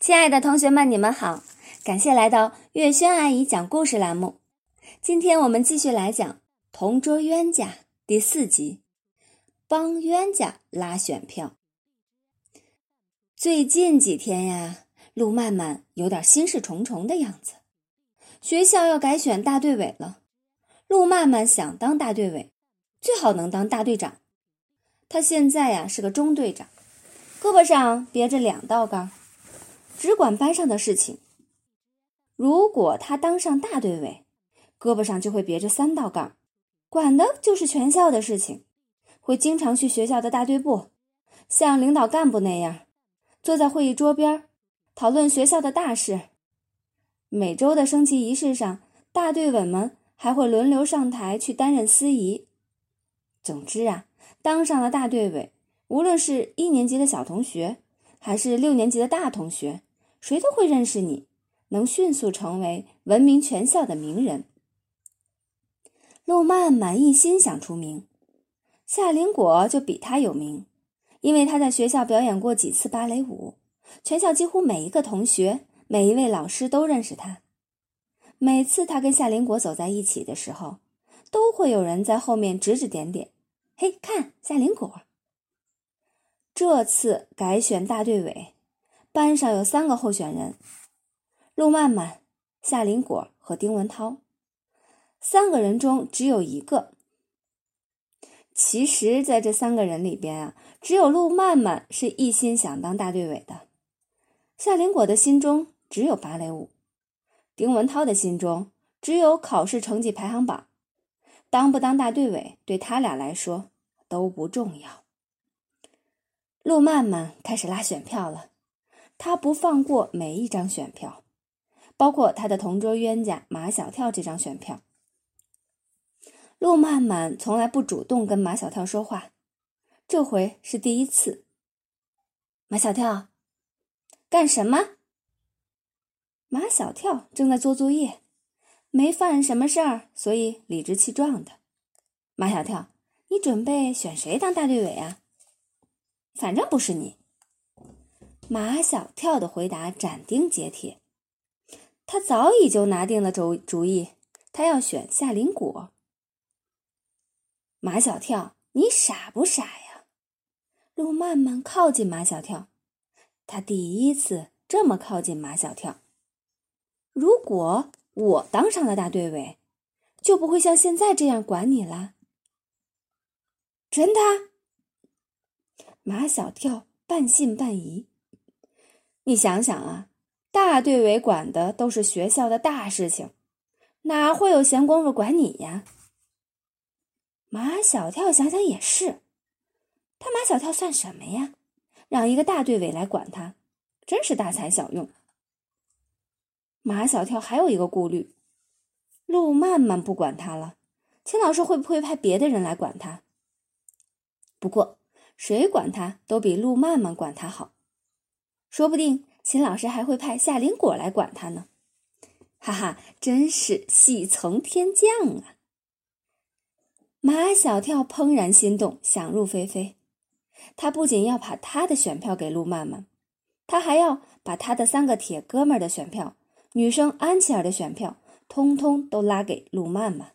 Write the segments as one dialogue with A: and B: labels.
A: 亲爱的同学们，你们好！感谢来到月轩阿姨讲故事栏目。今天我们继续来讲《同桌冤家》第四集，帮冤家拉选票。最近几天呀，路曼曼有点心事重重的样子。学校要改选大队委了，路曼曼想当大队委，最好能当大队长。他现在呀是个中队长，胳膊上别着两道杠。只管班上的事情。如果他当上大队委，胳膊上就会别着三道杠，管的就是全校的事情，会经常去学校的大队部，像领导干部那样，坐在会议桌边讨论学校的大事。每周的升旗仪式上，大队委们还会轮流上台去担任司仪。总之啊，当上了大队委，无论是一年级的小同学，还是六年级的大同学。谁都会认识你，能迅速成为闻名全校的名人。陆曼满一心想出名，夏林果就比他有名，因为他在学校表演过几次芭蕾舞，全校几乎每一个同学、每一位老师都认识他。每次他跟夏林果走在一起的时候，都会有人在后面指指点点：“嘿，看夏林果。”这次改选大队委。班上有三个候选人：陆曼曼、夏林果和丁文涛。三个人中只有一个。其实，在这三个人里边啊，只有陆曼曼是一心想当大队委的。夏林果的心中只有芭蕾舞，丁文涛的心中只有考试成绩排行榜。当不当大队委，对他俩来说都不重要。陆曼曼开始拉选票了。他不放过每一张选票，包括他的同桌冤家马小跳这张选票。陆曼曼从来不主动跟马小跳说话，这回是第一次。马小跳，干什么？马小跳正在做作业，没犯什么事儿，所以理直气壮的。马小跳，你准备选谁当大队委啊？反正不是你。马小跳的回答斩钉截铁，他早已就拿定了主主意，他要选夏林果。马小跳，你傻不傻呀？路慢慢靠近马小跳，他第一次这么靠近马小跳。如果我当上了大队委，就不会像现在这样管你了。真的？马小跳半信半疑。你想想啊，大队委管的都是学校的大事情，哪会有闲工夫管你呀？马小跳想想也是，他马小跳算什么呀？让一个大队委来管他，真是大材小用。马小跳还有一个顾虑，陆曼曼不管他了，秦老师会不会派别的人来管他？不过谁管他都比陆曼曼管他好。说不定秦老师还会派夏林果来管他呢，哈哈，真是喜从天降啊！马小跳怦然心动，想入非非。他不仅要把他的选票给陆曼曼，他还要把他的三个铁哥们儿的选票、女生安琪儿的选票，通通都拉给陆曼曼。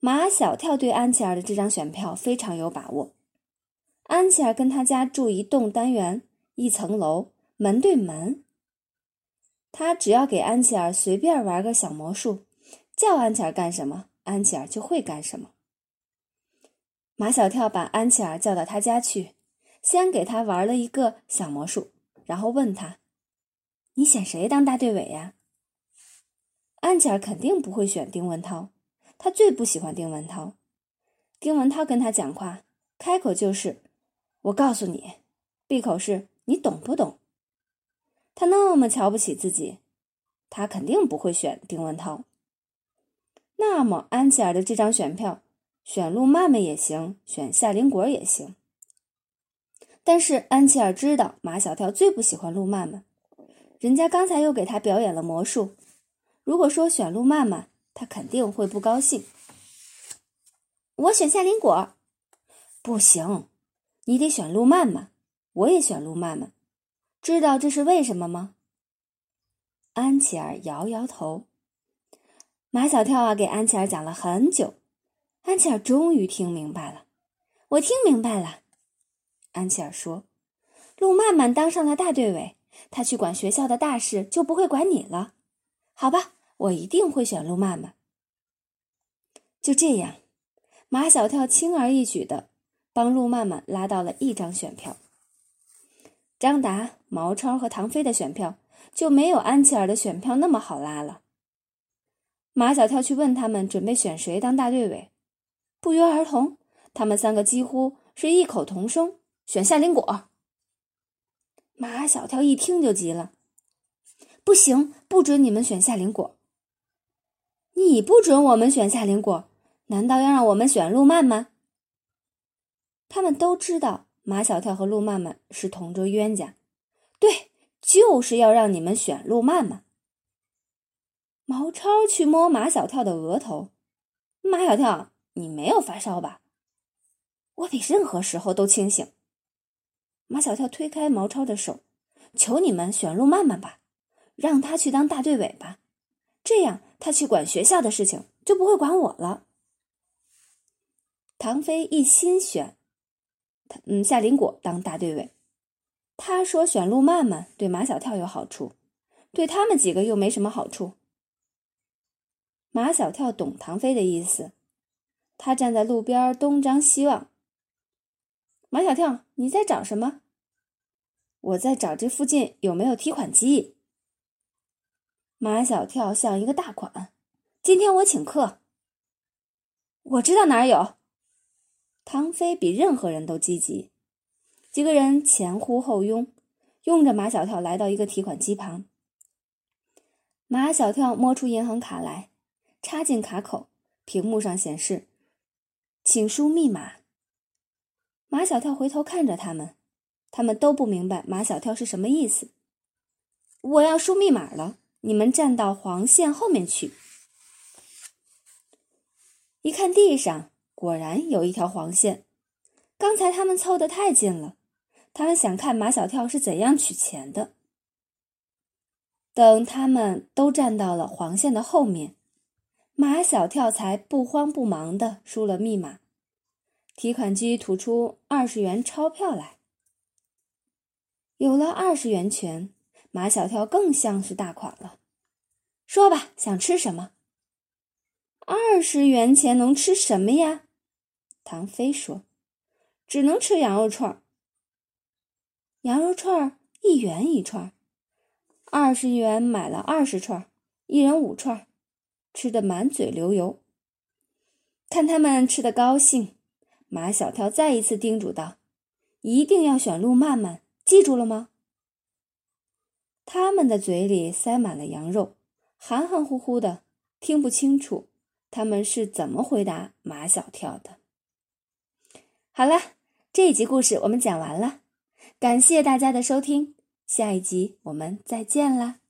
A: 马小跳对安琪儿的这张选票非常有把握，安琪儿跟他家住一栋单元。一层楼，门对门。他只要给安琪儿随便玩个小魔术，叫安琪儿干什么，安琪儿就会干什么。马小跳把安琪儿叫到他家去，先给他玩了一个小魔术，然后问他：“你选谁当大队委呀？”安琪儿肯定不会选丁文涛，他最不喜欢丁文涛。丁文涛跟他讲话，开口就是：“我告诉你”，闭口是。你懂不懂？他那么瞧不起自己，他肯定不会选丁文涛。那么安琪儿的这张选票，选陆曼曼也行，选夏林果也行。但是安琪儿知道马小跳最不喜欢陆曼曼，人家刚才又给他表演了魔术。如果说选陆曼曼，他肯定会不高兴。我选夏林果，不行，你得选陆曼曼。我也选陆曼曼，知道这是为什么吗？安琪儿摇摇头。马小跳啊，给安琪儿讲了很久，安琪儿终于听明白了。我听明白了，安琪儿说：“陆曼曼当上了大队委，他去管学校的大事，就不会管你了。好吧，我一定会选陆曼曼。”就这样，马小跳轻而易举的帮陆曼曼拉到了一张选票。张达、毛超和唐飞的选票就没有安琪儿的选票那么好拉了。马小跳去问他们准备选谁当大队委，不约而同，他们三个几乎是异口同声选夏林果。马小跳一听就急了：“不行，不准你们选夏林果！你不准我们选夏林果，难道要让我们选陆曼吗？”他们都知道。马小跳和陆曼曼是同桌冤家，对，就是要让你们选陆曼曼。毛超去摸马小跳的额头，马小跳，你没有发烧吧？我比任何时候都清醒。马小跳推开毛超的手，求你们选陆曼曼吧，让他去当大队委吧，这样他去管学校的事情就不会管我了。唐飞一心选。嗯，夏林果当大队委，他说选陆曼曼对马小跳有好处，对他们几个又没什么好处。马小跳懂唐飞的意思，他站在路边东张西望。马小跳，你在找什么？我在找这附近有没有提款机。马小跳像一个大款，今天我请客。我知道哪儿有。唐飞比任何人都积极，几个人前呼后拥，拥着马小跳来到一个提款机旁。马小跳摸出银行卡来，插进卡口，屏幕上显示：“请输密码。”马小跳回头看着他们，他们都不明白马小跳是什么意思。我要输密码了，你们站到黄线后面去。一看地上。果然有一条黄线，刚才他们凑得太近了，他们想看马小跳是怎样取钱的。等他们都站到了黄线的后面，马小跳才不慌不忙地输了密码，提款机吐出二十元钞票来。有了二十元钱，马小跳更像是大款了。说吧，想吃什么？二十元钱能吃什么呀？唐飞说：“只能吃羊肉串羊肉串一元一串二十元买了二十串一人五串吃的满嘴流油。看他们吃的高兴，马小跳再一次叮嘱道：“一定要选路曼曼，记住了吗？”他们的嘴里塞满了羊肉，含含糊糊的，听不清楚他们是怎么回答马小跳的。好了，这一集故事我们讲完了，感谢大家的收听，下一集我们再见了。